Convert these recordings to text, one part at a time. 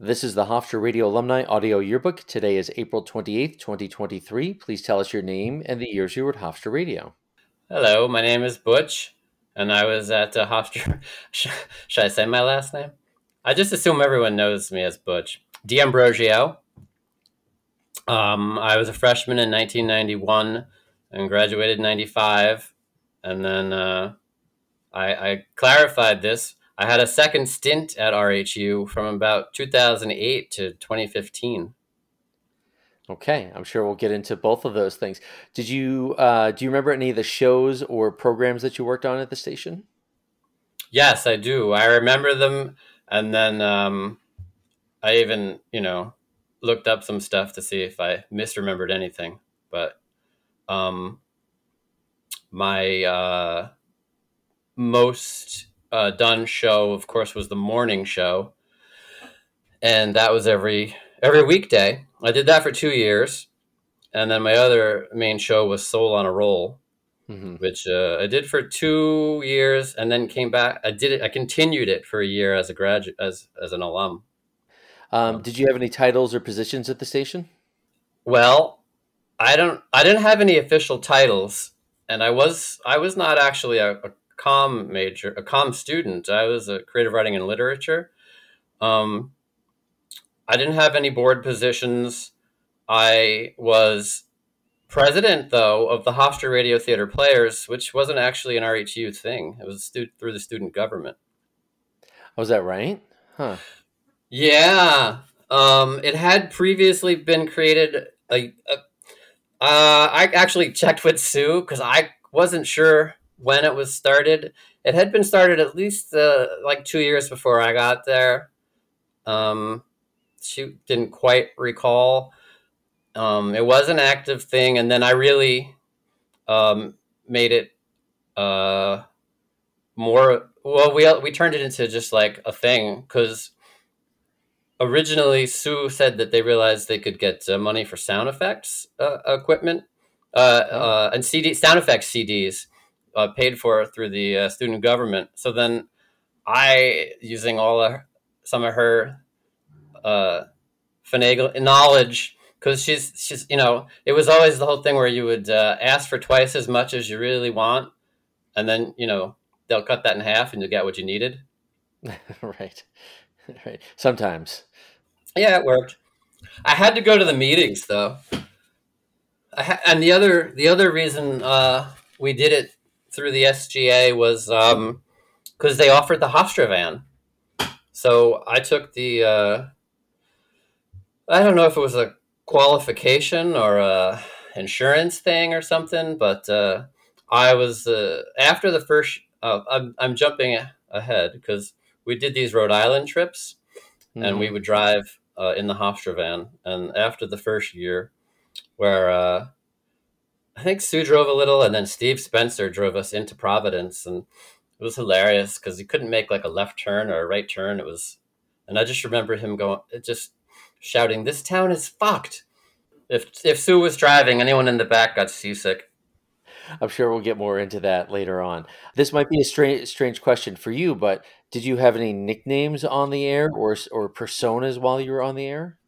This is the Hofstra Radio Alumni Audio Yearbook. Today is April 28th, 2023. Please tell us your name and the years you were at Hofstra Radio. Hello, my name is Butch, and I was at uh, Hofstra. Should I say my last name? I just assume everyone knows me as Butch. D'Ambrosio. Um, I was a freshman in 1991 and graduated in 95. And then uh, I, I clarified this I had a second stint at RHU from about 2008 to 2015. Okay, I'm sure we'll get into both of those things. Did you uh, do you remember any of the shows or programs that you worked on at the station? Yes, I do. I remember them, and then um, I even you know looked up some stuff to see if I misremembered anything. But um, my uh, most uh, done show, of course, was the morning show, and that was every every weekday. I did that for two years, and then my other main show was Soul on a Roll, mm-hmm. which uh, I did for two years, and then came back. I did it. I continued it for a year as a graduate, as as an alum. Um, did you have any titles or positions at the station? Well, I don't. I didn't have any official titles, and I was I was not actually a, a com major, a com student. I was a creative writing and literature. Um, I didn't have any board positions. I was president, though, of the Hofstra Radio Theater Players, which wasn't actually an RHU thing. It was stu- through the student government. Was that right? Huh. Yeah. Um, it had previously been created. A, a, uh, I actually checked with Sue because I wasn't sure when it was started. It had been started at least uh, like two years before I got there. Um, she didn't quite recall. Um, it was an active thing, and then I really um, made it uh, more. Well, we we turned it into just like a thing because originally Sue said that they realized they could get uh, money for sound effects uh, equipment uh, uh, and CD sound effects CDs uh, paid for through the uh, student government. So then I, using all of some of her uh, finagle knowledge, because she's she's you know it was always the whole thing where you would uh, ask for twice as much as you really want, and then you know they'll cut that in half and you get what you needed. right, right. Sometimes. Yeah, it worked. I had to go to the meetings though. Ha- and the other the other reason uh, we did it through the SGA was because um, they offered the Hofstra van. So I took the, uh, I don't know if it was a qualification or a insurance thing or something, but uh, I was, uh, after the first, uh, I'm, I'm jumping ahead because we did these Rhode Island trips mm-hmm. and we mm-hmm. would drive uh, in the Hofstra van. And after the first year, where uh, I think Sue drove a little, and then Steve Spencer drove us into Providence, and it was hilarious because he couldn't make like a left turn or a right turn. It was, and I just remember him going, just shouting, "This town is fucked." If if Sue was driving, anyone in the back got seasick. I'm sure we'll get more into that later on. This might be a strange strange question for you, but did you have any nicknames on the air or or personas while you were on the air?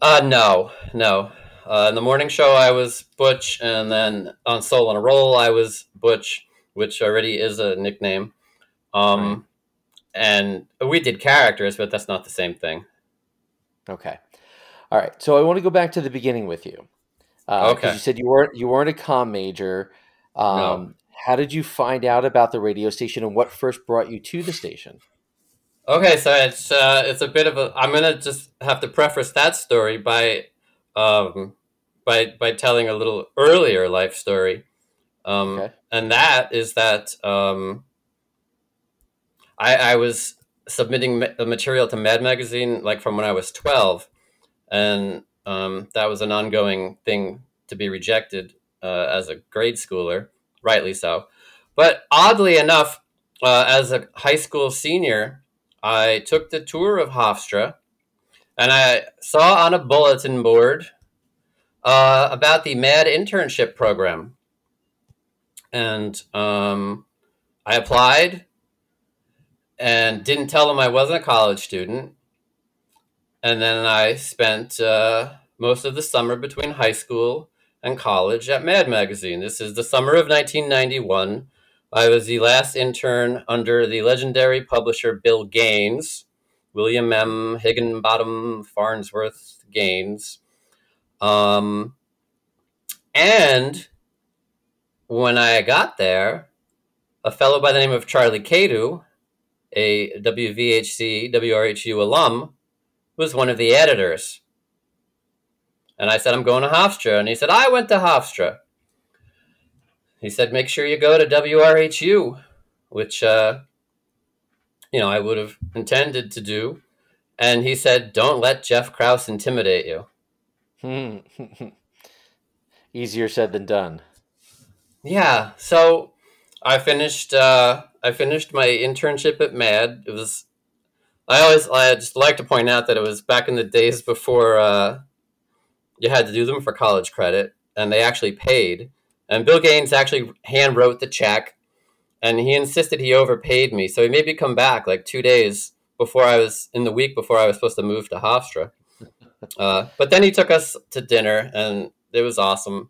Uh, no, no. Uh, in the morning show, I was Butch, and then on Soul on a Roll, I was Butch, which already is a nickname. Um, right. And we did characters, but that's not the same thing. Okay. All right. So I want to go back to the beginning with you. Uh, okay. You said you weren't you weren't a com major. Um, no. How did you find out about the radio station, and what first brought you to the station? Okay, so it's uh, it's a bit of a. I'm gonna just have to preface that story by um, by by telling a little earlier life story, um, okay. and that is that um, I, I was submitting ma- material to Mad Magazine like from when I was twelve, and um, that was an ongoing thing to be rejected uh, as a grade schooler, rightly so. But oddly enough, uh, as a high school senior, I took the tour of Hofstra and I saw on a bulletin board uh, about the MAD internship program. And um, I applied and didn't tell them I wasn't a college student. and then I spent uh, most of the summer between high school and college at Mad Magazine. This is the summer of 1991. I was the last intern under the legendary publisher Bill Gaines, William M. Higginbottom Farnsworth Gaines. Um, and when I got there, a fellow by the name of Charlie Kadau, a WVHC, WRHU alum, was one of the editors. And I said, I'm going to Hofstra. And he said, I went to Hofstra. He said, make sure you go to WRHU, which, uh, you know, I would have intended to do. And he said, don't let Jeff Krause intimidate you. Easier said than done. Yeah. So I finished, uh, I finished my internship at MAD. It was I always I just like to point out that it was back in the days before uh, you had to do them for college credit, and they actually paid. And Bill Gaines actually hand wrote the check, and he insisted he overpaid me, so he made me come back like two days before I was in the week before I was supposed to move to Hofstra. Uh, but then he took us to dinner, and it was awesome.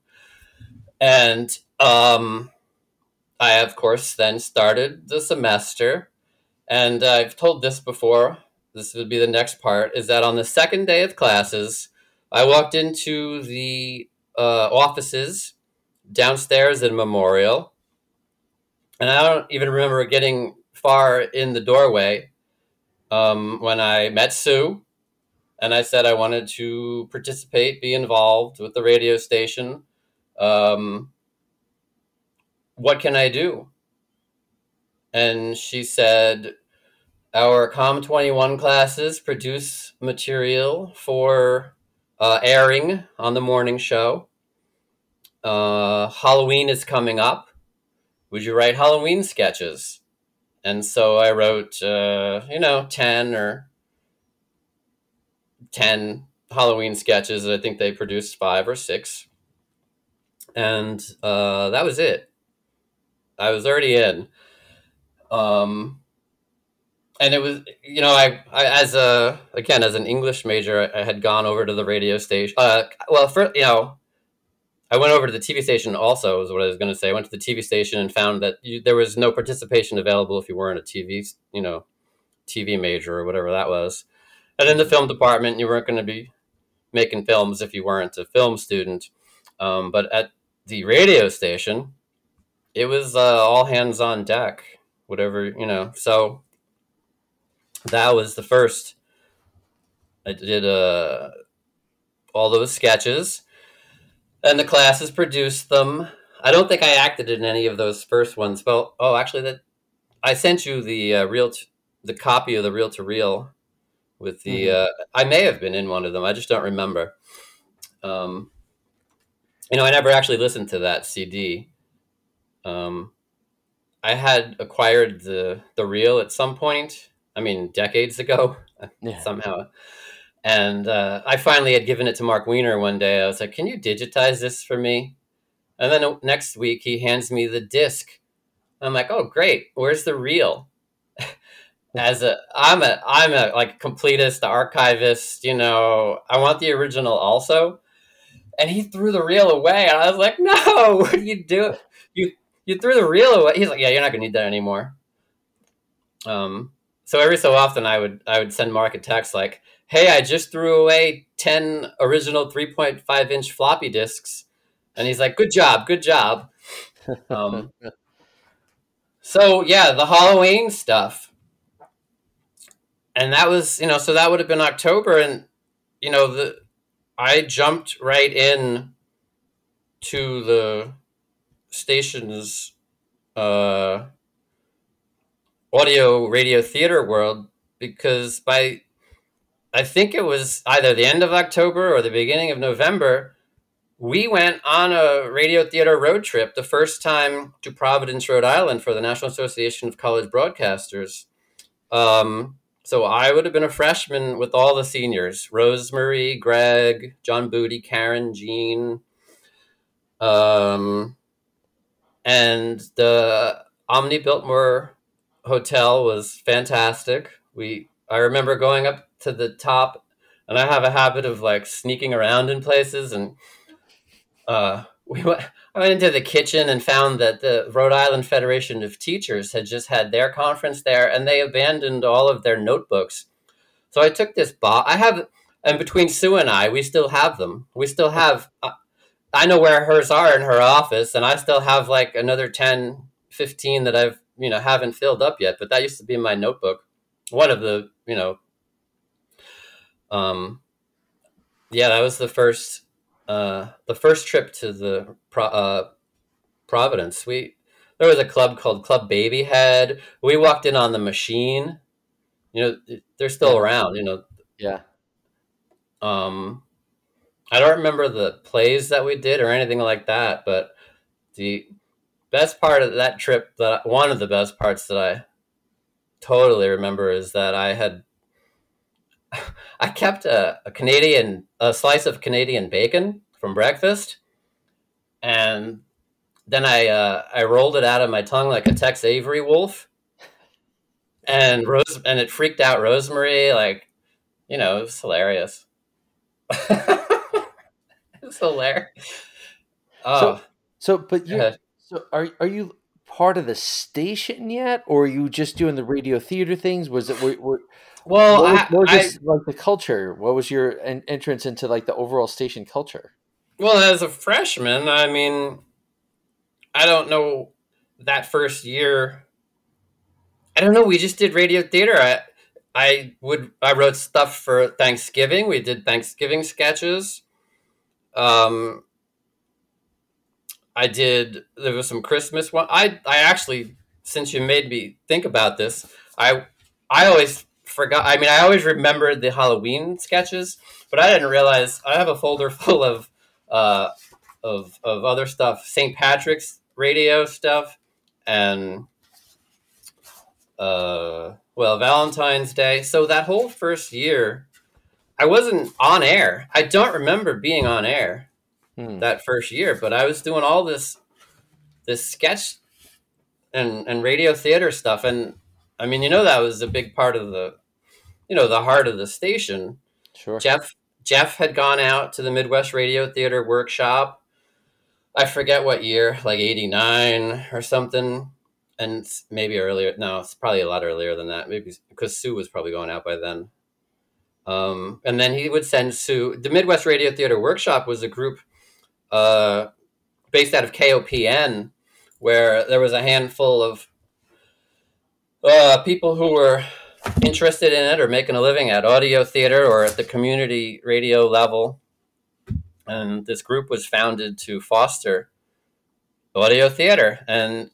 And um, I, of course, then started the semester and uh, I've told this before. This would be the next part. Is that on the second day of classes, I walked into the uh, offices downstairs in Memorial, and I don't even remember getting far in the doorway um, when I met Sue, and I said I wanted to participate, be involved with the radio station. Um, what can I do? and she said, Our COM 21 classes produce material for uh, airing on the morning show. Uh, Halloween is coming up. Would you write Halloween sketches? And so I wrote, uh, you know, 10 or 10 Halloween sketches. I think they produced five or six. And uh, that was it. I was already in. Um, and it was, you know, I, I, as a again as an English major, I, had gone over to the radio station. Uh, well, for you know, I went over to the TV station. Also, is what I was going to say. I went to the TV station and found that you, there was no participation available if you weren't a TV, you know, TV major or whatever that was. And in the film department, you weren't going to be making films if you weren't a film student. Um, but at the radio station, it was uh, all hands on deck whatever you know. So that was the first. I did uh, all those sketches, and the classes produced them. I don't think I acted in any of those first ones. Well, oh, actually, that I sent you the uh, real, t- the copy of the reel to reel with the. Mm-hmm. Uh, I may have been in one of them. I just don't remember. Um, you know, I never actually listened to that CD. Um, I had acquired the the reel at some point. I mean, decades ago, yeah. somehow. And uh, I finally had given it to Mark Weiner one day. I was like, "Can you digitize this for me?" And then next week, he hands me the disc. I'm like, "Oh, great! Where's the reel?" As a, I'm a, I'm a like completist, archivist. You know, I want the original also. And he threw the reel away, and I was like, "No! What are you doing? You you threw the reel away. He's like, yeah, you're not gonna need that anymore. Um, so every so often, I would I would send Mark a text like, hey, I just threw away ten original 3.5 inch floppy disks, and he's like, good job, good job. Um, so yeah, the Halloween stuff, and that was you know, so that would have been October, and you know the I jumped right in to the station's uh, audio radio theater world because by I think it was either the end of October or the beginning of November, we went on a radio theater road trip the first time to Providence, Rhode Island for the National Association of College Broadcasters. Um, so I would have been a freshman with all the seniors Rosemary, Greg, John Booty, Karen, Jean, um, and the Omni Biltmore Hotel was fantastic. We I remember going up to the top and I have a habit of like sneaking around in places. And uh, we went, I went into the kitchen and found that the Rhode Island Federation of Teachers had just had their conference there, and they abandoned all of their notebooks. So I took this box. I have, and between Sue and I, we still have them. We still have. Uh, I know where hers are in her office, and I still have like another 10, 15 that I've you know haven't filled up yet. But that used to be my notebook. One of the you know um, yeah, that was the first uh, the first trip to the Pro- uh, Providence. We there was a club called Club Babyhead. We walked in on the machine. You know, they're still around. You know. Yeah. Um, I don't remember the plays that we did or anything like that, but the best part of that trip that one of the best parts that I totally remember is that I had I kept a, a, Canadian a slice of Canadian bacon from breakfast, and then I uh, I rolled it out of my tongue like a Tex Avery wolf, and Rose and it freaked out Rosemary. Like, you know, it was hilarious. it's hilarious. Oh, so, so but you so are are you part of the station yet, or are you just doing the radio theater things? Was it were, were well, what was, what was I, like the culture? What was your en- entrance into like the overall station culture? Well, as a freshman, I mean, I don't know that first year. I don't know. We just did radio theater. I I would I wrote stuff for Thanksgiving. We did Thanksgiving sketches. Um, I did. There was some Christmas one. I I actually, since you made me think about this, I I always forgot. I mean, I always remembered the Halloween sketches, but I didn't realize I have a folder full of uh, of of other stuff, St. Patrick's radio stuff, and uh, well, Valentine's Day. So that whole first year, I wasn't on air. I don't remember being on air hmm. that first year, but I was doing all this this sketch and and radio theater stuff and I mean, you know, that was a big part of the you know the heart of the station. Sure. Jeff Jeff had gone out to the Midwest Radio Theater workshop. I forget what year, like '89 or something, and maybe earlier. No, it's probably a lot earlier than that. Maybe because Sue was probably going out by then. Um, and then he would send Sue. The Midwest Radio Theater Workshop was a group uh, based out of KOPN, where there was a handful of uh, people who were interested in it or making a living at audio theater or at the community radio level. And this group was founded to foster audio theater. And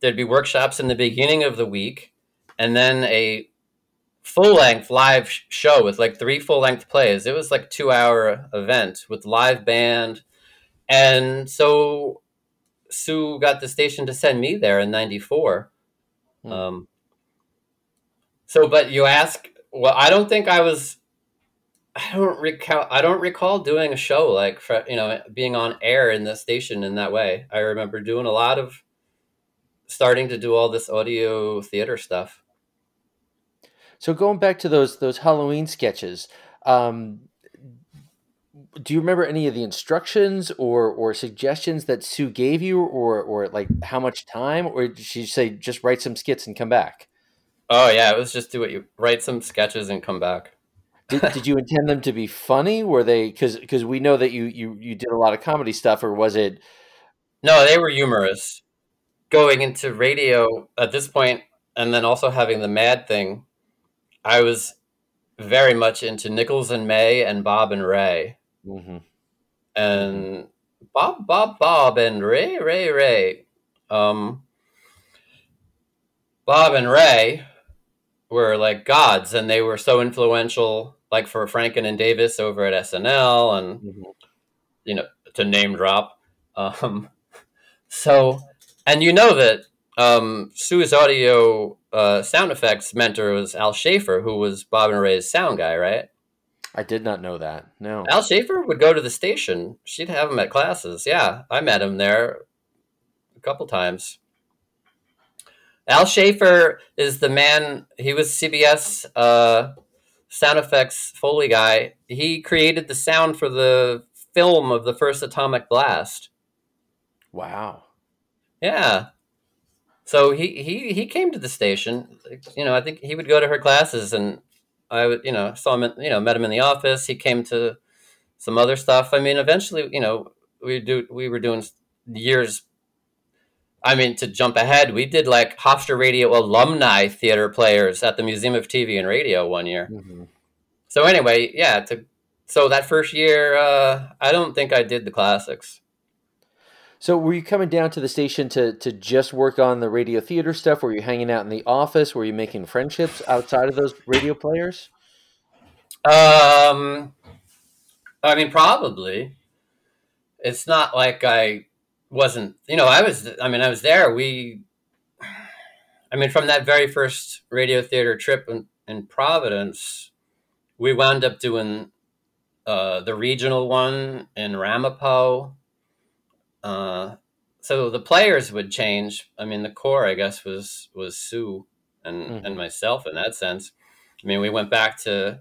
there'd be workshops in the beginning of the week and then a full length live show with like three full length plays. It was like two hour event with live band. And so Sue got the station to send me there in 94. Hmm. Um, so, but you ask, well, I don't think I was. I don't recall. I don't recall doing a show like you know being on air in the station in that way. I remember doing a lot of starting to do all this audio theater stuff. So going back to those those Halloween sketches, um, do you remember any of the instructions or or suggestions that Sue gave you, or or like how much time, or did she say just write some skits and come back? Oh yeah, it was just do what you write some sketches and come back. did, did you intend them to be funny? Were they because because we know that you you you did a lot of comedy stuff, or was it? No, they were humorous. Going into radio at this point, and then also having the mad thing, I was very much into Nichols and May and Bob and Ray, mm-hmm. and Bob Bob Bob and Ray Ray Ray. Um, Bob and Ray were like gods and they were so influential like for Franken and Davis over at SNL and mm-hmm. you know to name drop um, so and you know that um, Sue's audio uh, sound effects mentor was Al Schaefer who was Bob and Ray's sound guy right I did not know that no Al Schaefer would go to the station she'd have him at classes yeah I met him there a couple times Al Schaefer is the man. He was CBS uh, sound effects Foley guy. He created the sound for the film of the first atomic blast. Wow. Yeah. So he, he, he came to the station. You know, I think he would go to her classes, and I would, you know, saw him. You know, met him in the office. He came to some other stuff. I mean, eventually, you know, we do we were doing years. I mean, to jump ahead, we did like Hofstra Radio alumni theater players at the Museum of TV and Radio one year. Mm-hmm. So anyway, yeah. To so that first year, uh, I don't think I did the classics. So were you coming down to the station to to just work on the radio theater stuff? Were you hanging out in the office? Were you making friendships outside of those radio players? Um, I mean, probably. It's not like I wasn't. You know, I was. I mean, I was there. We. I mean, from that very first radio theater trip in, in Providence, we wound up doing uh, the regional one in Ramapo uh, so the players would change. I mean, the core, I guess, was was Sue and mm-hmm. and myself in that sense. I mean, we went back to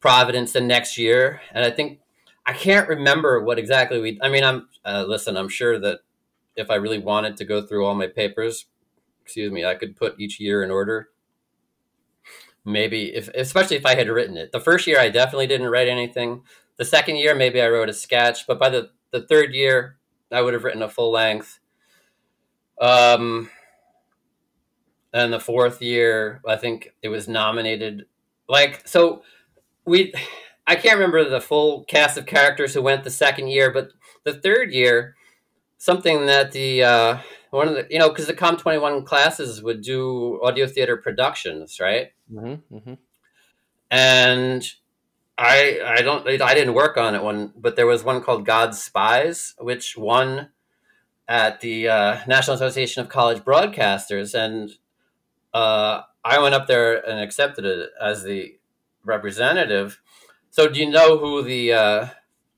Providence the next year, and I think I can't remember what exactly we. I mean, I'm uh, listen. I'm sure that if I really wanted to go through all my papers, excuse me, I could put each year in order. Maybe if, especially if I had written it. The first year, I definitely didn't write anything. The second year, maybe I wrote a sketch, but by the the third year, I would have written a full length. Um, and the fourth year, I think it was nominated. Like so, we I can't remember the full cast of characters who went the second year, but the third year, something that the uh, one of the you know because the Com twenty one classes would do audio theater productions, right? Mm-hmm, mm-hmm. And I I don't I didn't work on it one, but there was one called God's Spies, which won at the uh, National Association of College Broadcasters, and uh, I went up there and accepted it as the representative. So, do you know who the? Uh,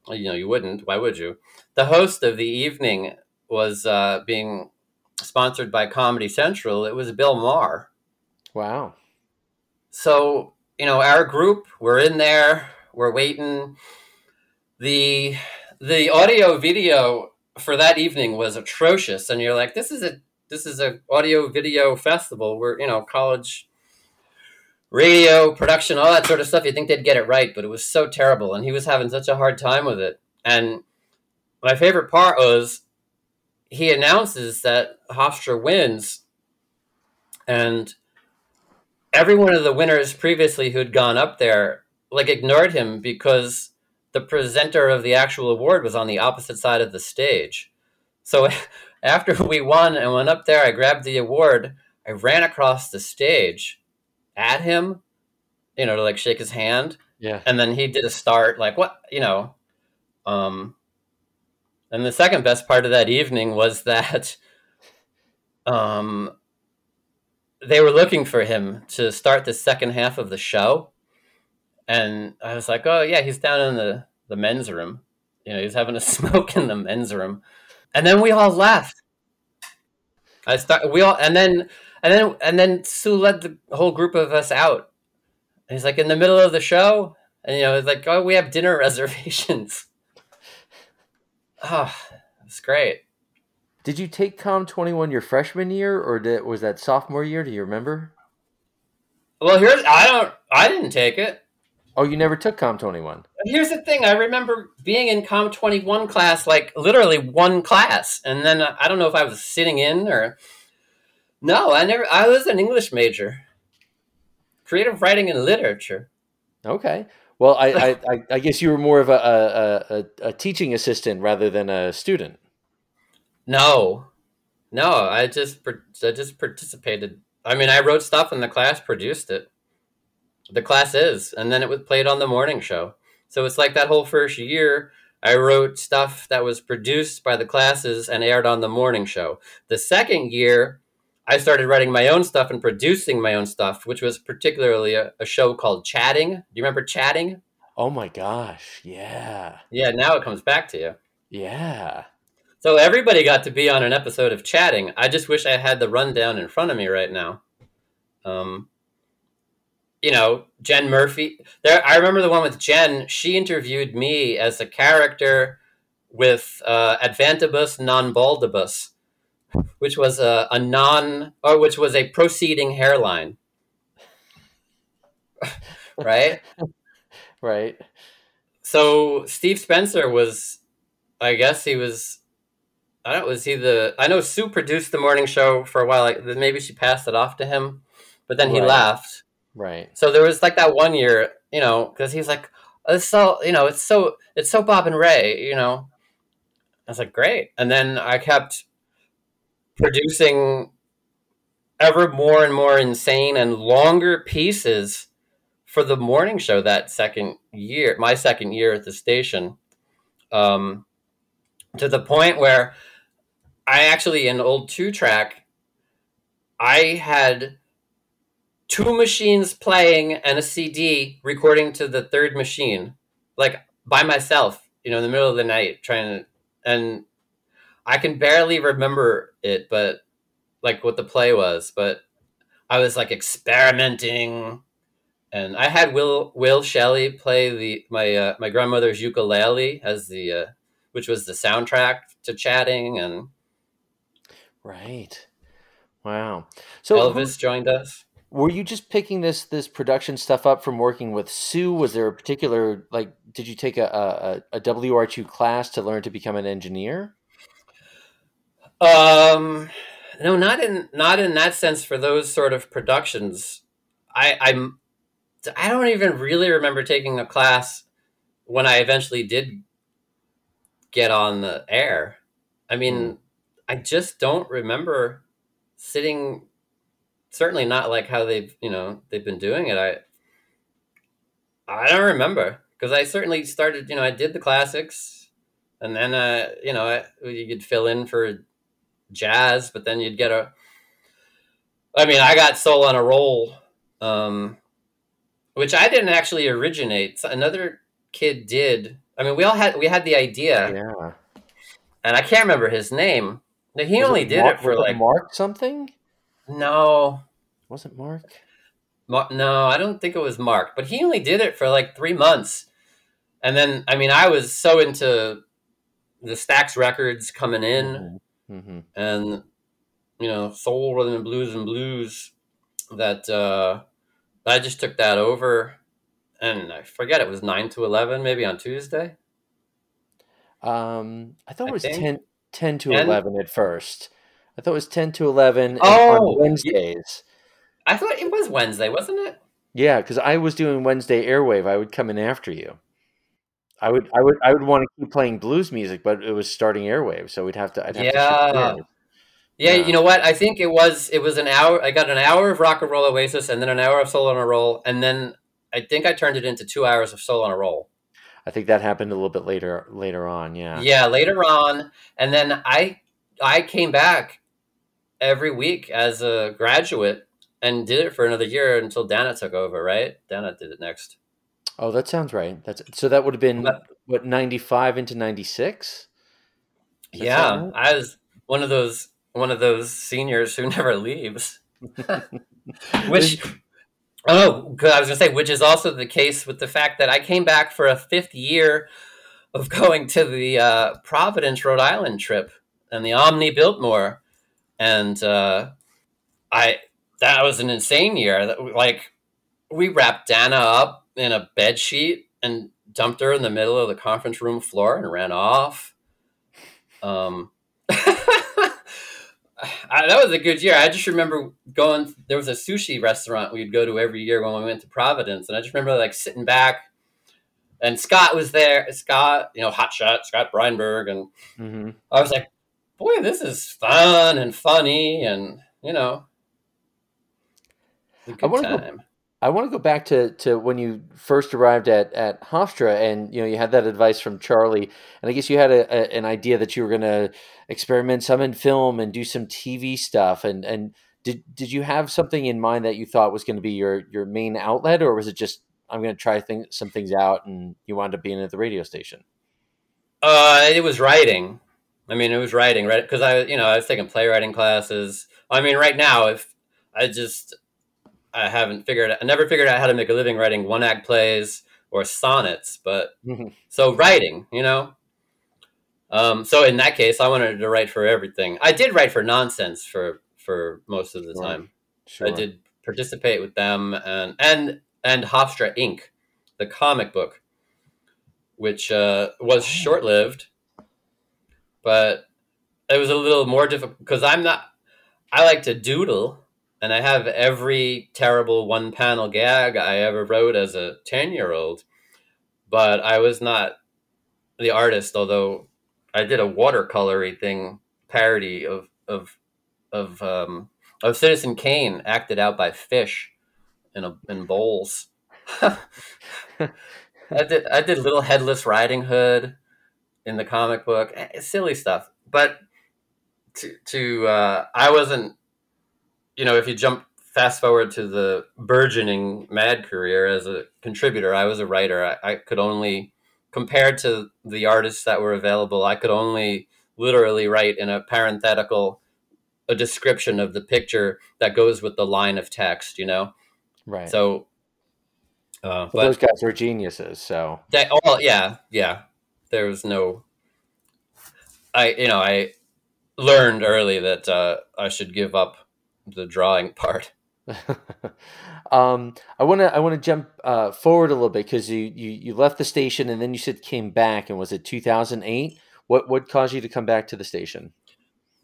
you know, you wouldn't. Why would you? The host of the evening was uh, being sponsored by Comedy Central. It was Bill Maher. Wow. So you know, our group, we're in there, we're waiting. The the audio video for that evening was atrocious, and you're like, this is a this is a audio video festival where you know college radio production, all that sort of stuff. You think they'd get it right, but it was so terrible, and he was having such a hard time with it. And my favorite part was he announces that Hofstra wins, and every one of the winners previously who'd gone up there like ignored him because the presenter of the actual award was on the opposite side of the stage. So after we won and went up there, I grabbed the award. I ran across the stage at him, you know, to like shake his hand. Yeah. And then he did a start, like what, you know. Um, and the second best part of that evening was that um, they were looking for him to start the second half of the show. And I was like, oh, yeah, he's down in the, the men's room. You know, he's having a smoke in the men's room. And then we all left. I start, we all, and then, and then, and then Sue led the whole group of us out. And he's like, in the middle of the show. And, you know, it's like, oh, we have dinner reservations. Oh, it's great. Did you take Com 21 your freshman year or did, was that sophomore year? Do you remember? Well, here's I don't I didn't take it. Oh, you never took Com 21. Here's the thing, I remember being in Com 21 class like literally one class and then uh, I don't know if I was sitting in or No, I never I was an English major. Creative writing and literature. Okay. Well, I, I, I guess you were more of a, a, a, a teaching assistant rather than a student. No, no, I just I just participated. I mean, I wrote stuff and the class produced it. The class is, and then it was played on the morning show. So it's like that whole first year. I wrote stuff that was produced by the classes and aired on the morning show. The second year, I started writing my own stuff and producing my own stuff, which was particularly a, a show called Chatting. Do you remember Chatting? Oh my gosh, yeah. Yeah, now it comes back to you. Yeah. So everybody got to be on an episode of Chatting. I just wish I had the rundown in front of me right now. Um, you know, Jen Murphy. There, I remember the one with Jen. She interviewed me as a character with uh, Advantibus non baldibus, which was a, a non, or which was a proceeding hairline. right. right. So Steve Spencer was, I guess he was. I don't. Was he the? I know Sue produced the morning show for a while. Like maybe she passed it off to him, but then he right. left Right. So there was like that one year, you know, because he's like, it's so, you know, it's so, it's so Bob and Ray, you know. I was like, great. And then I kept producing ever more and more insane and longer pieces for the morning show that second year, my second year at the station, um, to the point where I actually, in old two track, I had two machines playing and a CD recording to the third machine, like by myself, you know, in the middle of the night, trying to, and I can barely remember it, but like what the play was, but I was like experimenting, and I had Will Will Shelley play the my uh, my grandmother's ukulele as the uh, which was the soundtrack to chatting and right. Wow. So Elvis joined us were you just picking this this production stuff up from working with Sue? Was there a particular like? Did you take a a, a WR2 class to learn to become an engineer? Um, no, not in not in that sense. For those sort of productions, I I'm I don't even really remember taking a class when I eventually did get on the air. I mean, mm. I just don't remember sitting certainly not like how they've you know they've been doing it. I I don't remember because I certainly started. You know, I did the classics, and then uh, you know I, you could fill in for jazz, but then you'd get a. I mean, I got soul on a roll, um, which I didn't actually originate. Another kid did. I mean, we all had we had the idea. Yeah. And I can't remember his name. He was only it did Mark, it for like Mark something. No. Wasn't Mark? Mar- no, I don't think it was Mark, but he only did it for like three months. And then, I mean, I was so into the Stax records coming in mm-hmm. Mm-hmm. and, you know, soul, rhythm, and blues and blues that uh, I just took that over. And I forget it was 9 to 11, maybe on Tuesday. Um, I thought it was 10, 10 to 10? 11 at first. I thought it was ten to eleven oh, on Wednesdays. I thought it was Wednesday, wasn't it? Yeah, because I was doing Wednesday airwave. I would come in after you. I would, I would, I would want to keep playing blues music, but it was starting airwave, so we'd have to. I'd have yeah. To yeah, you know what? I think it was it was an hour. I got an hour of rock and roll Oasis, and then an hour of soul on a roll, and then I think I turned it into two hours of soul on a roll. I think that happened a little bit later later on. Yeah. Yeah, later on, and then I I came back every week as a graduate and did it for another year until Dana took over, right? Dana did it next. Oh, that sounds right. That's so that would have been but, what 95 into 96? Yeah, right? I was one of those one of those seniors who never leaves. which oh, I was going to say which is also the case with the fact that I came back for a fifth year of going to the uh, Providence, Rhode Island trip and the Omni Biltmore and uh, I that was an insane year. Like we wrapped Dana up in a bed sheet and dumped her in the middle of the conference room floor and ran off. Um, I, that was a good year. I just remember going. There was a sushi restaurant we'd go to every year when we went to Providence, and I just remember like sitting back, and Scott was there. Scott, you know, hot shot Scott Breinberg, and mm-hmm. I was like, boy, this is fun and funny, and you know, I want to go. I want to go back to, to when you first arrived at, at Hofstra and you know you had that advice from Charlie and I guess you had a, a, an idea that you were going to experiment some in film and do some TV stuff and and did did you have something in mind that you thought was going to be your your main outlet or was it just I'm going to try thing, some things out and you wound up being at the radio station? Uh, it was writing. I mean, it was writing, right? Because I, you know, I was taking playwriting classes. I mean, right now, if I just, I haven't figured. I never figured out how to make a living writing one act plays or sonnets. But mm-hmm. so writing, you know. Um, so in that case, I wanted to write for everything. I did write for nonsense for for most of the sure. time. Sure. I did participate with them and and and Hofstra Inc., the comic book, which uh, was oh. short lived, but it was a little more difficult because I'm not. I like to doodle, and I have every terrible one panel gag I ever wrote as a ten year old, but I was not the artist. Although I did a watercolory thing parody of of of um, of Citizen Kane acted out by fish in a, in bowls. I did I did Little Headless Riding Hood in the comic book. Eh, silly stuff, but to to uh, I wasn't. You know, if you jump fast forward to the burgeoning Mad career as a contributor, I was a writer. I, I could only compared to the artists that were available, I could only literally write in a parenthetical a description of the picture that goes with the line of text, you know? Right. So, uh, well, but those guys were geniuses. So, they, oh, yeah, yeah. There was no, I, you know, I learned early that uh, I should give up the drawing part. um, I want to I want to jump uh, forward a little bit because you, you you left the station and then you said came back and was it 2008? What what caused you to come back to the station?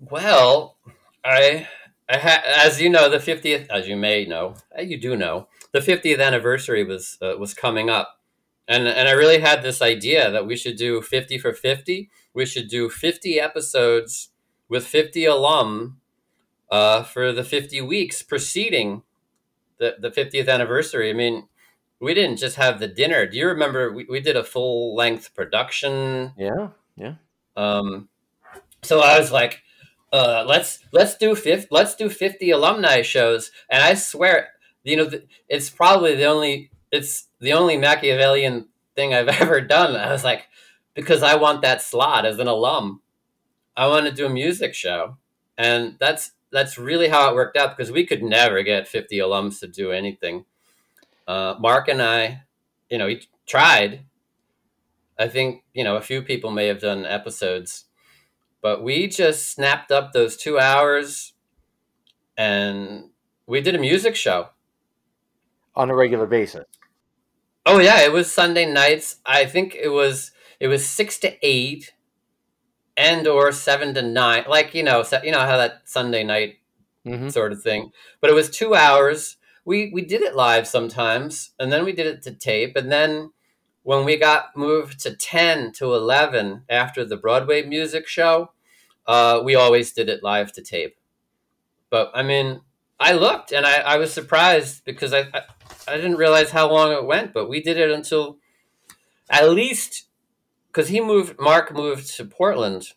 Well, I I had as you know the 50th as you may know uh, you do know the 50th anniversary was uh, was coming up, and and I really had this idea that we should do 50 for 50. We should do 50 episodes with 50 alum uh, for the 50 weeks preceding the, the 50th anniversary. I mean, we didn't just have the dinner. Do you remember we, we did a full length production? Yeah, yeah. Um, so I was like, uh, let's let's do 50, let's do 50 alumni shows. And I swear, you know, it's probably the only it's the only Machiavellian thing I've ever done. I was like, because I want that slot as an alum. I want to do a music show. And that's that's really how it worked out because we could never get 50 alums to do anything. Uh, Mark and I, you know, he tried. I think, you know, a few people may have done episodes, but we just snapped up those two hours and we did a music show on a regular basis. Oh yeah, it was Sunday nights. I think it was it was six to eight and or seven to nine, like you know, you know how that Sunday night mm-hmm. sort of thing. But it was two hours. We we did it live sometimes, and then we did it to tape, and then when we got moved to ten to eleven after the Broadway music show, uh, we always did it live to tape. But I mean, I looked and I, I was surprised because I, I I didn't realize how long it went, but we did it until at least because he moved. Mark moved to Portland,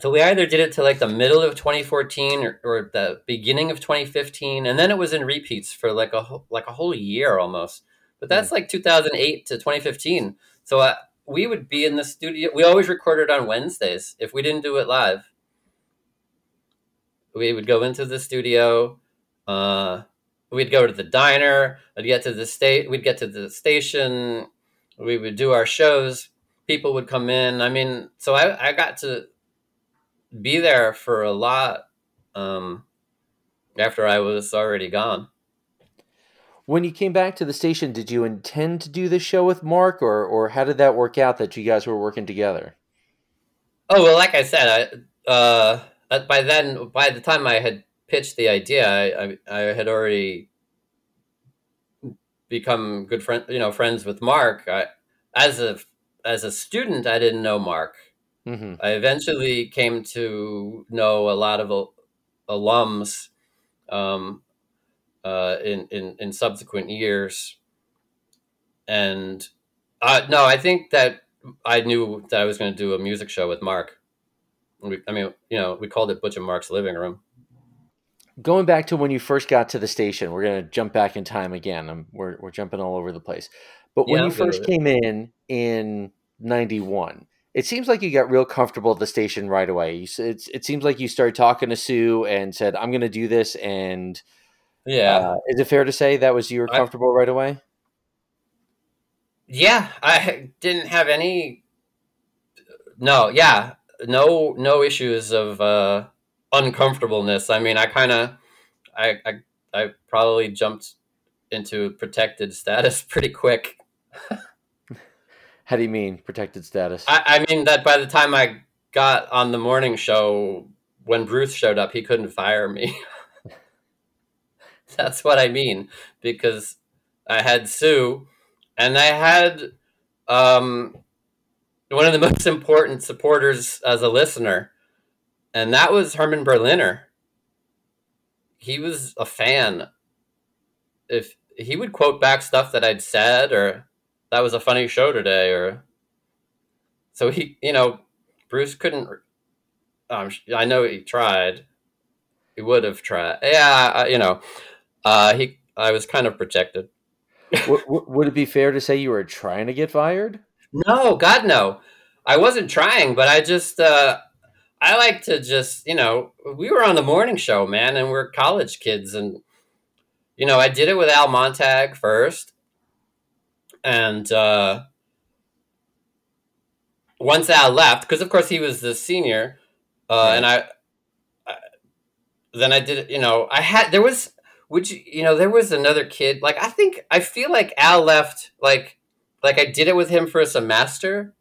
so we either did it to like the middle of 2014 or, or, the beginning of 2015, and then it was in repeats for like a like a whole year almost. But that's mm. like 2008 to 2015. So uh, we would be in the studio. We always recorded on Wednesdays if we didn't do it live. We would go into the studio. Uh, we'd go to the diner. I'd get to the state. We'd get to the station. We would do our shows people would come in. I mean, so I, I got to be there for a lot um, after I was already gone. When you came back to the station, did you intend to do this show with Mark, or or how did that work out that you guys were working together? Oh well, like I said, I uh, by then, by the time I had pitched the idea, I, I, I had already become good friend, you know, friends with Mark. I, as a as a student, I didn't know Mark. Mm-hmm. I eventually came to know a lot of alums um, uh, in, in in subsequent years, and uh, no, I think that I knew that I was going to do a music show with Mark. We, I mean, you know, we called it Butch and Mark's living room. Going back to when you first got to the station, we're going to jump back in time again. I'm, we're we're jumping all over the place. But when yeah, you first came in in 91, it seems like you got real comfortable at the station right away. You, it seems like you started talking to Sue and said, I'm going to do this. And Yeah. Uh, is it fair to say that was you were comfortable I, right away? Yeah, I didn't have any. No, yeah, no, no issues of uh, uncomfortableness. I mean, I kind of, I, I, I probably jumped into protected status pretty quick. How do you mean protected status? I, I mean that by the time I got on the morning show, when Bruce showed up, he couldn't fire me. That's what I mean because I had Sue, and I had um, one of the most important supporters as a listener, and that was Herman Berliner. He was a fan. If he would quote back stuff that I'd said, or that was a funny show today, or so he, you know, Bruce couldn't. Um, I know he tried. He would have tried. Yeah, you know, uh, he. I was kind of protected. would, would it be fair to say you were trying to get fired? No, God, no. I wasn't trying, but I just. Uh, I like to just, you know, we were on the morning show, man, and we're college kids, and you know, I did it with Al Montag first, and uh, once Al left, because of course he was the senior, uh, right. and I, I, then I did, you know, I had there was, would you, you know, there was another kid. Like I think I feel like Al left, like, like I did it with him for a semester,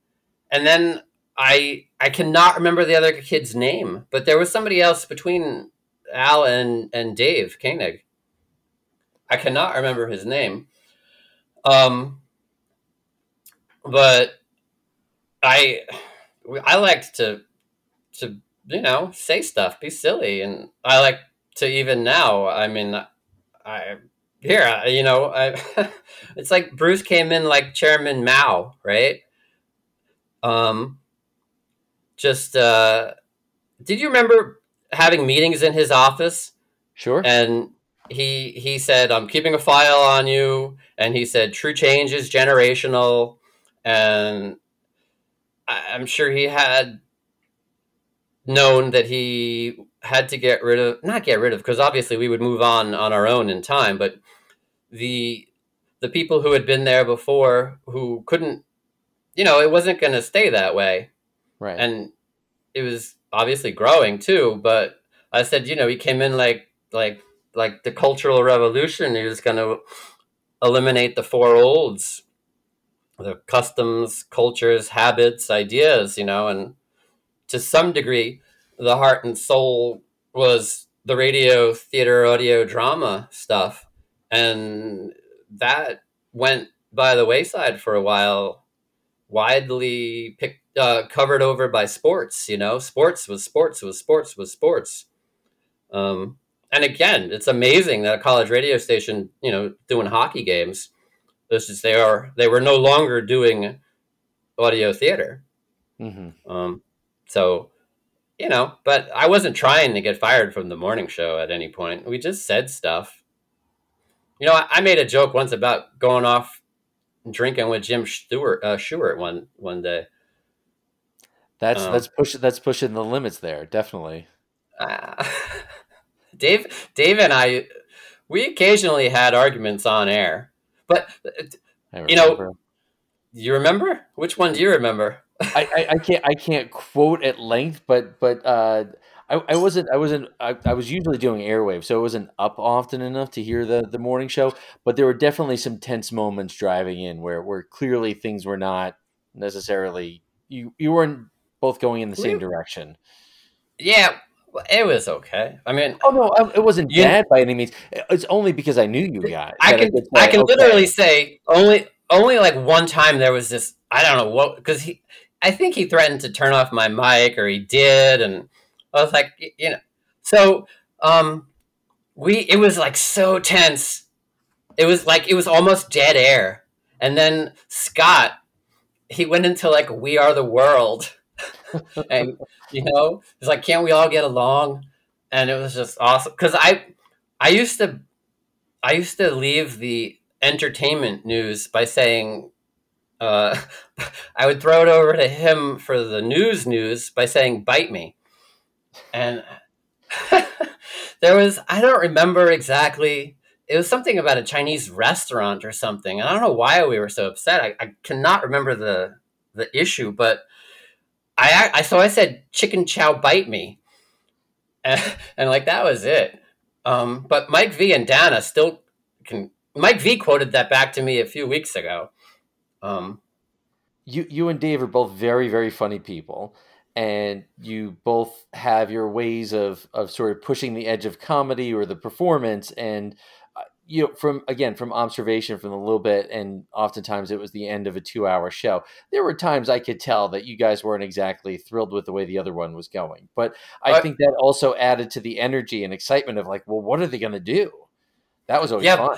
and then I I cannot remember the other kid's name, but there was somebody else between Al and and Dave Koenig. I cannot remember his name. Um, but I I liked to to you know say stuff, be silly, and I like to even now. I mean, I here you know I it's like Bruce came in like Chairman Mao, right? Um, just uh, did you remember having meetings in his office? Sure. And he he said, "I'm keeping a file on you," and he said, "True change is generational," and I'm sure he had known that he had to get rid of not get rid of because obviously we would move on on our own in time, but the the people who had been there before who couldn't, you know, it wasn't going to stay that way, right? And it was obviously growing too, but I said, you know, he came in like like like the cultural revolution. He was going to eliminate the four olds, the customs, cultures, habits, ideas, you know, and to some degree, the heart and soul was the radio, theater, audio, drama stuff. And that went by the wayside for a while, widely picked, uh, covered over by sports, you know, sports was sports was sports was sports. Um, and again, it's amazing that a college radio station, you know, doing hockey games, this is they are they were no longer doing audio theater. Mm-hmm. Um, so, you know, but I wasn't trying to get fired from the morning show at any point. We just said stuff. You know, I, I made a joke once about going off drinking with Jim Stewart, uh, Stewart one one day. That's um, that's pushing that's pushing the limits there, definitely. Uh, Dave, Dave, and I, we occasionally had arguments on air, but you know, you remember which one do you remember? I, I, I, can't I can't quote at length, but but uh, I, I wasn't I wasn't I, I was usually doing airwaves, so it wasn't up often enough to hear the the morning show. But there were definitely some tense moments driving in where where clearly things were not necessarily you you weren't both going in the same direction. Yeah, it was okay. I mean, oh no, it wasn't you, bad by any means. It's only because I knew you guys. I can I, I can okay. literally say only only like one time there was this. I don't know what because he. I think he threatened to turn off my mic, or he did, and I was like, you know, so um, we it was like so tense. It was like it was almost dead air, and then Scott, he went into like "We Are the World." and you know, it's like, can't we all get along? And it was just awesome because I, I used to, I used to leave the entertainment news by saying, uh, I would throw it over to him for the news news by saying, "Bite me," and there was I don't remember exactly. It was something about a Chinese restaurant or something. And I don't know why we were so upset. I, I cannot remember the the issue, but I, I so I said chicken chow bite me, and, and like that was it. Um, but Mike V and Dana still can. Mike V quoted that back to me a few weeks ago. Um, you you and Dave are both very very funny people, and you both have your ways of of sort of pushing the edge of comedy or the performance and you know from again from observation from a little bit and oftentimes it was the end of a two hour show. There were times i could tell that you guys weren't exactly thrilled with the way the other one was going but i uh, think that also added to the energy and excitement of like well what are they going to do? That was always yeah, fun.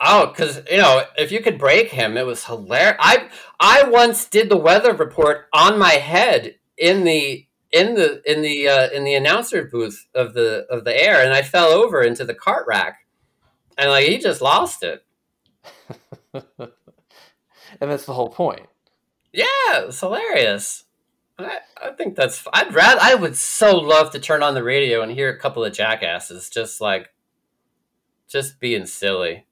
Oh, because you know, if you could break him, it was hilarious. I I once did the weather report on my head in the in the in the uh, in the announcer booth of the of the air, and I fell over into the cart rack, and like he just lost it. and that's the whole point. Yeah, it's hilarious. I, I think that's. I'd rather. I would so love to turn on the radio and hear a couple of jackasses just like, just being silly.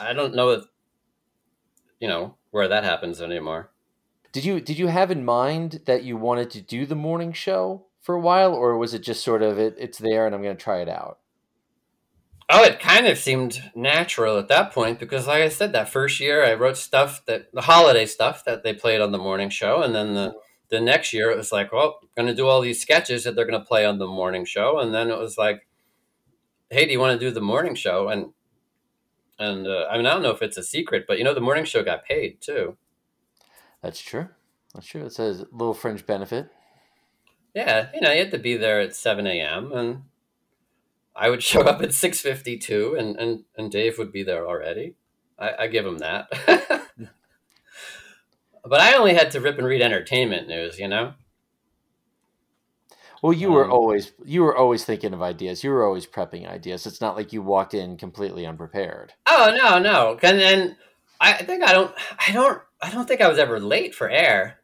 I don't know if, you know, where that happens anymore. Did you did you have in mind that you wanted to do the morning show for a while, or was it just sort of it, it's there and I'm going to try it out? Oh, it kind of seemed natural at that point because, like I said, that first year I wrote stuff that the holiday stuff that they played on the morning show, and then the the next year it was like, well, I'm going to do all these sketches that they're going to play on the morning show, and then it was like, hey, do you want to do the morning show? And and uh, I mean, I don't know if it's a secret, but you know, the morning show got paid too. That's true. That's true. It says little fringe benefit. Yeah, you know, you had to be there at seven a.m. and I would show up at six fifty two, and and and Dave would be there already. I, I give him that. but I only had to rip and read entertainment news, you know. Well, you were um, always you were always thinking of ideas. You were always prepping ideas. It's not like you walked in completely unprepared. Oh no, no. And then I think I don't I don't I don't think I was ever late for air.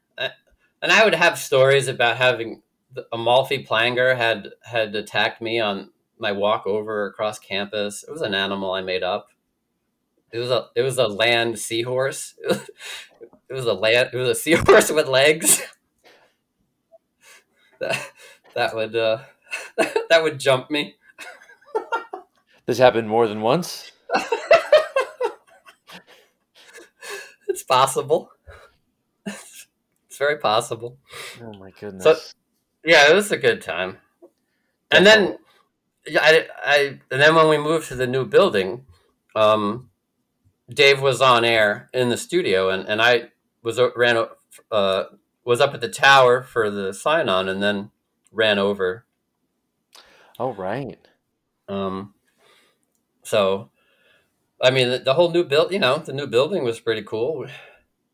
And I would have stories about having Amalfi Planger had had attacked me on my walk over across campus. It was an animal I made up. It was a it was a land seahorse. It was a land it was a seahorse with legs. that that would uh, that would jump me. this happened more than once. it's possible. It's very possible. Oh my goodness! So, yeah, it was a good time. And then, I, I, and then when we moved to the new building, um, Dave was on air in the studio, and, and I was uh, ran uh, was up at the tower for the sign on, and then ran over. Oh right. Um. So, I mean, the, the whole new build, you know, the new building was pretty cool.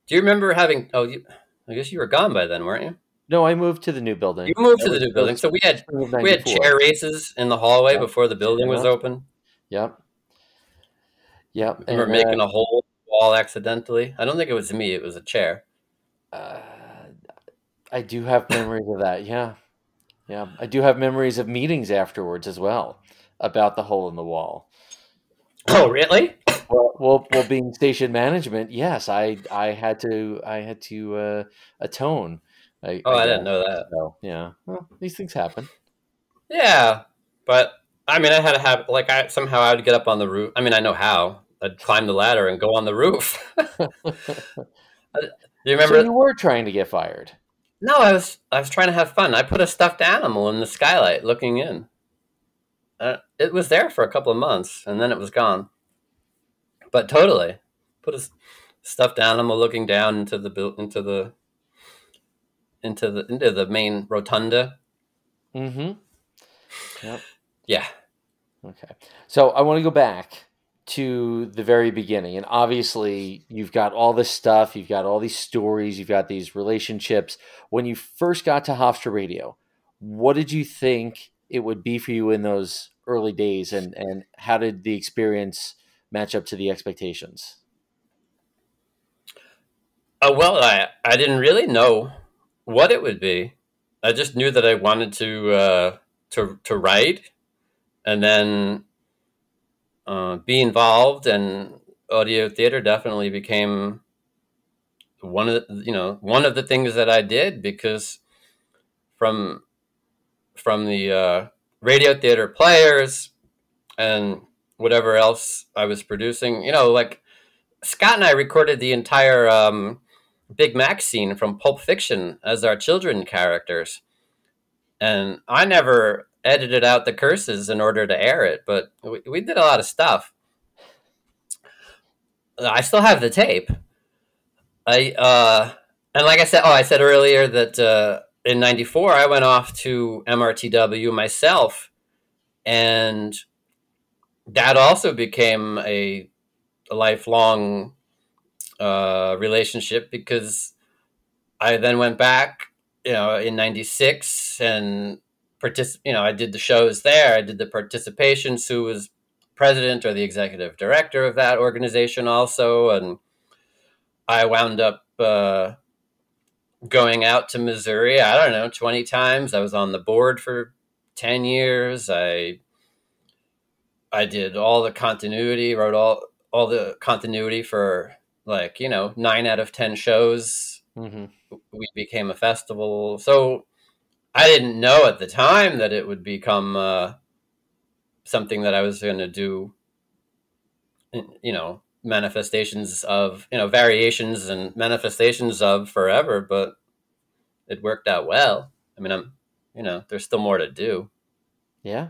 Do you remember having? Oh, you, I guess you were gone by then, weren't you? No, I moved to the new building. You moved to the new building, so we had we had chair races in the hallway yep. before the building was open. Yep. Yep. We were making uh, a hole in the wall accidentally. I don't think it was me; it was a chair. Uh, I do have memories of that. Yeah. Yeah, I do have memories of meetings afterwards as well about the hole in the wall. Oh, really? Well, well, well being station management, yes, I I had to I had to uh, atone. I, oh, I, I didn't know that. So, yeah, well, these things happen. Yeah, but I mean, I had to have like I somehow I would get up on the roof. I mean, I know how. I'd climb the ladder and go on the roof. you remember? So you were trying to get fired. No, I was I was trying to have fun. I put a stuffed animal in the skylight looking in. Uh, it was there for a couple of months and then it was gone. But totally, put a stuffed animal looking down into the into the into the into the main rotunda. Mm-hmm. Yep. Yeah. Okay. So I want to go back to the very beginning. And obviously, you've got all this stuff, you've got all these stories, you've got these relationships. When you first got to Hofstra Radio, what did you think it would be for you in those early days, and, and how did the experience match up to the expectations? Uh, well, I, I didn't really know what it would be. I just knew that I wanted to uh, to to write, and then uh, be involved. And audio theater definitely became one of the, you know one of the things that I did because from from the uh, radio theater players and whatever else I was producing, you know, like Scott and I recorded the entire um, Big Mac scene from Pulp Fiction as our children characters, and I never edited out the curses in order to air it, but we, we did a lot of stuff. I still have the tape. I uh, and like I said, oh, I said earlier that uh, in '94 I went off to MRTW myself, and that also became a, a lifelong uh, relationship because I then went back, you know, in '96 and partic- You know, I did the shows there. I did the participation. Sue was president or the executive director of that organization also, and I wound up uh, going out to Missouri. I don't know, twenty times. I was on the board for ten years. I I did all the continuity, wrote all all the continuity for like you know nine out of ten shows. Mm-hmm. We became a festival, so I didn't know at the time that it would become uh, something that I was going to do. You know, manifestations of you know variations and manifestations of forever but it worked out well i mean i'm you know there's still more to do yeah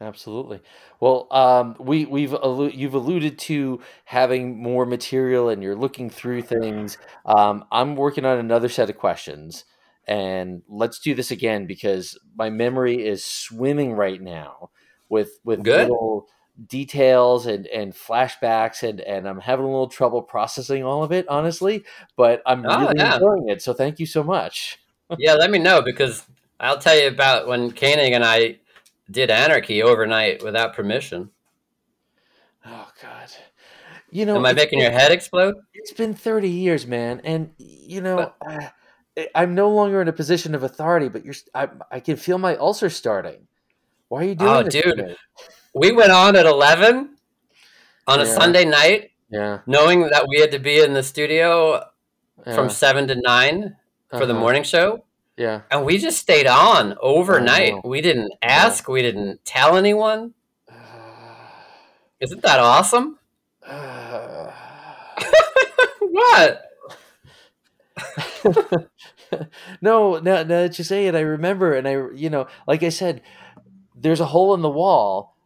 absolutely well um, we we've allu- you've alluded to having more material and you're looking through things um, i'm working on another set of questions and let's do this again because my memory is swimming right now with with Good. little details and and flashbacks and and I'm having a little trouble processing all of it honestly but I'm oh, really yeah. enjoying it so thank you so much yeah let me know because I'll tell you about when Koenig and I did anarchy overnight without permission oh god you know am I making your head explode it's been 30 years man and you know but, uh, I'm no longer in a position of authority but you're I, I can feel my ulcer starting why are you doing oh, this dude we went on at 11 on a. Sunday night. Yeah. Knowing that we had to be in the studio yeah. from 7 to 9 for uh-huh. the morning show. Yeah. And we just stayed on overnight. Oh, we didn't ask, we didn't tell anyone. Isn't that awesome? what? no, no, no, that you say it, I remember, and I, you know, like I said, there's a hole in the wall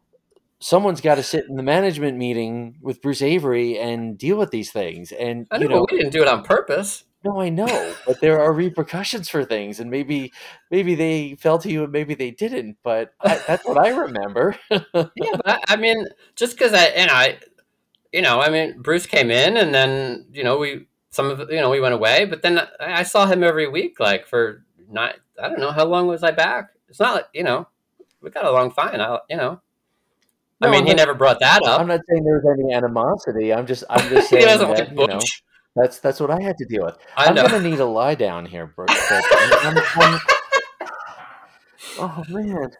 someone's got to sit in the management meeting with Bruce Avery and deal with these things. And I know, you know we didn't do it on purpose. No, I know, but there are repercussions for things, and maybe maybe they fell to you and maybe they didn't. But I, that's what I remember. yeah, but I, I mean, just because I and I, you know, I mean, Bruce came in, and then you know we some of you know we went away, but then I saw him every week, like for not I don't know how long was I back. It's not like you know we got along fine. I you know no, I mean, he not, never brought that up. I'm not saying there was any animosity. I'm just, I'm just saying that, like you know, that's that's what I had to deal with. I am gonna need a lie down here, Brooke. I'm, I'm, oh man,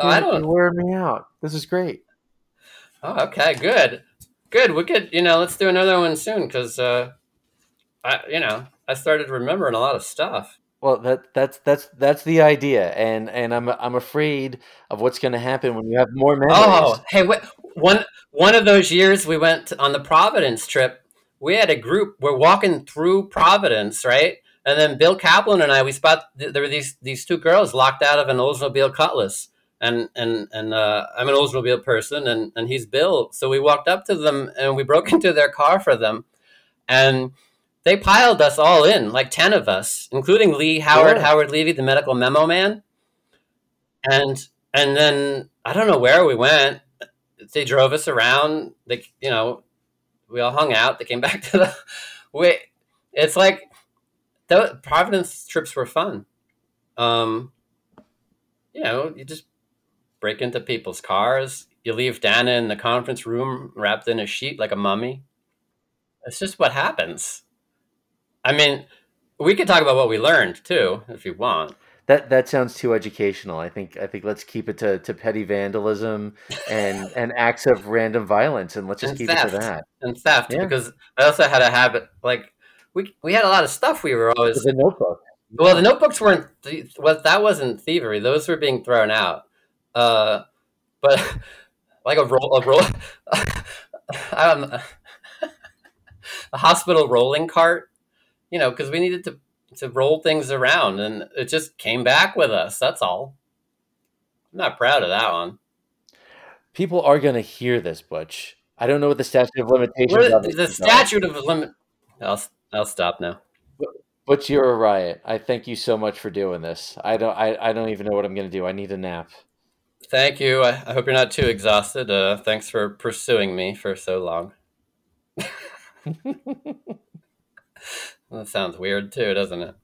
oh, I don't. You're wearing me out. This is great. Oh, okay, good, good. We could, you know, let's do another one soon because, uh, I, you know, I started remembering a lot of stuff. Well, that that's that's that's the idea, and and I'm I'm afraid of what's going to happen when you have more memories. Oh, hey, wait, one one of those years we went on the Providence trip. We had a group. We're walking through Providence, right? And then Bill Kaplan and I, we spot there were these these two girls locked out of an Oldsmobile Cutlass, and and and uh, I'm an Oldsmobile person, and and he's Bill. So we walked up to them and we broke into their car for them, and they piled us all in, like 10 of us, including Lee Howard. Howard Levy, the medical memo man. And and then I don't know where we went. They drove us around. They, you know, we all hung out. They came back to the. We, it's like the Providence trips were fun. Um, you know, you just break into people's cars. You leave Dana in the conference room wrapped in a sheet like a mummy. It's just what happens. I mean, we could talk about what we learned too, if you want. that that sounds too educational. I think I think let's keep it to, to petty vandalism and and acts of random violence, and let's just and keep theft. it to that and theft. Yeah. Because I also had a habit like we we had a lot of stuff we were always the notebook. Well, the notebooks weren't. Th- well, that wasn't thievery. Those were being thrown out. Uh, but like a roll, a roll, um, a hospital rolling cart. You know, because we needed to to roll things around, and it just came back with us. That's all. I'm not proud of that one. People are going to hear this, Butch. I don't know what the statute of limitations. The, the statute of limit. I'll I'll stop now. But you're a riot. I thank you so much for doing this. I don't. I, I don't even know what I'm going to do. I need a nap. Thank you. I, I hope you're not too exhausted. Uh, thanks for pursuing me for so long. that sounds weird too, doesn't it?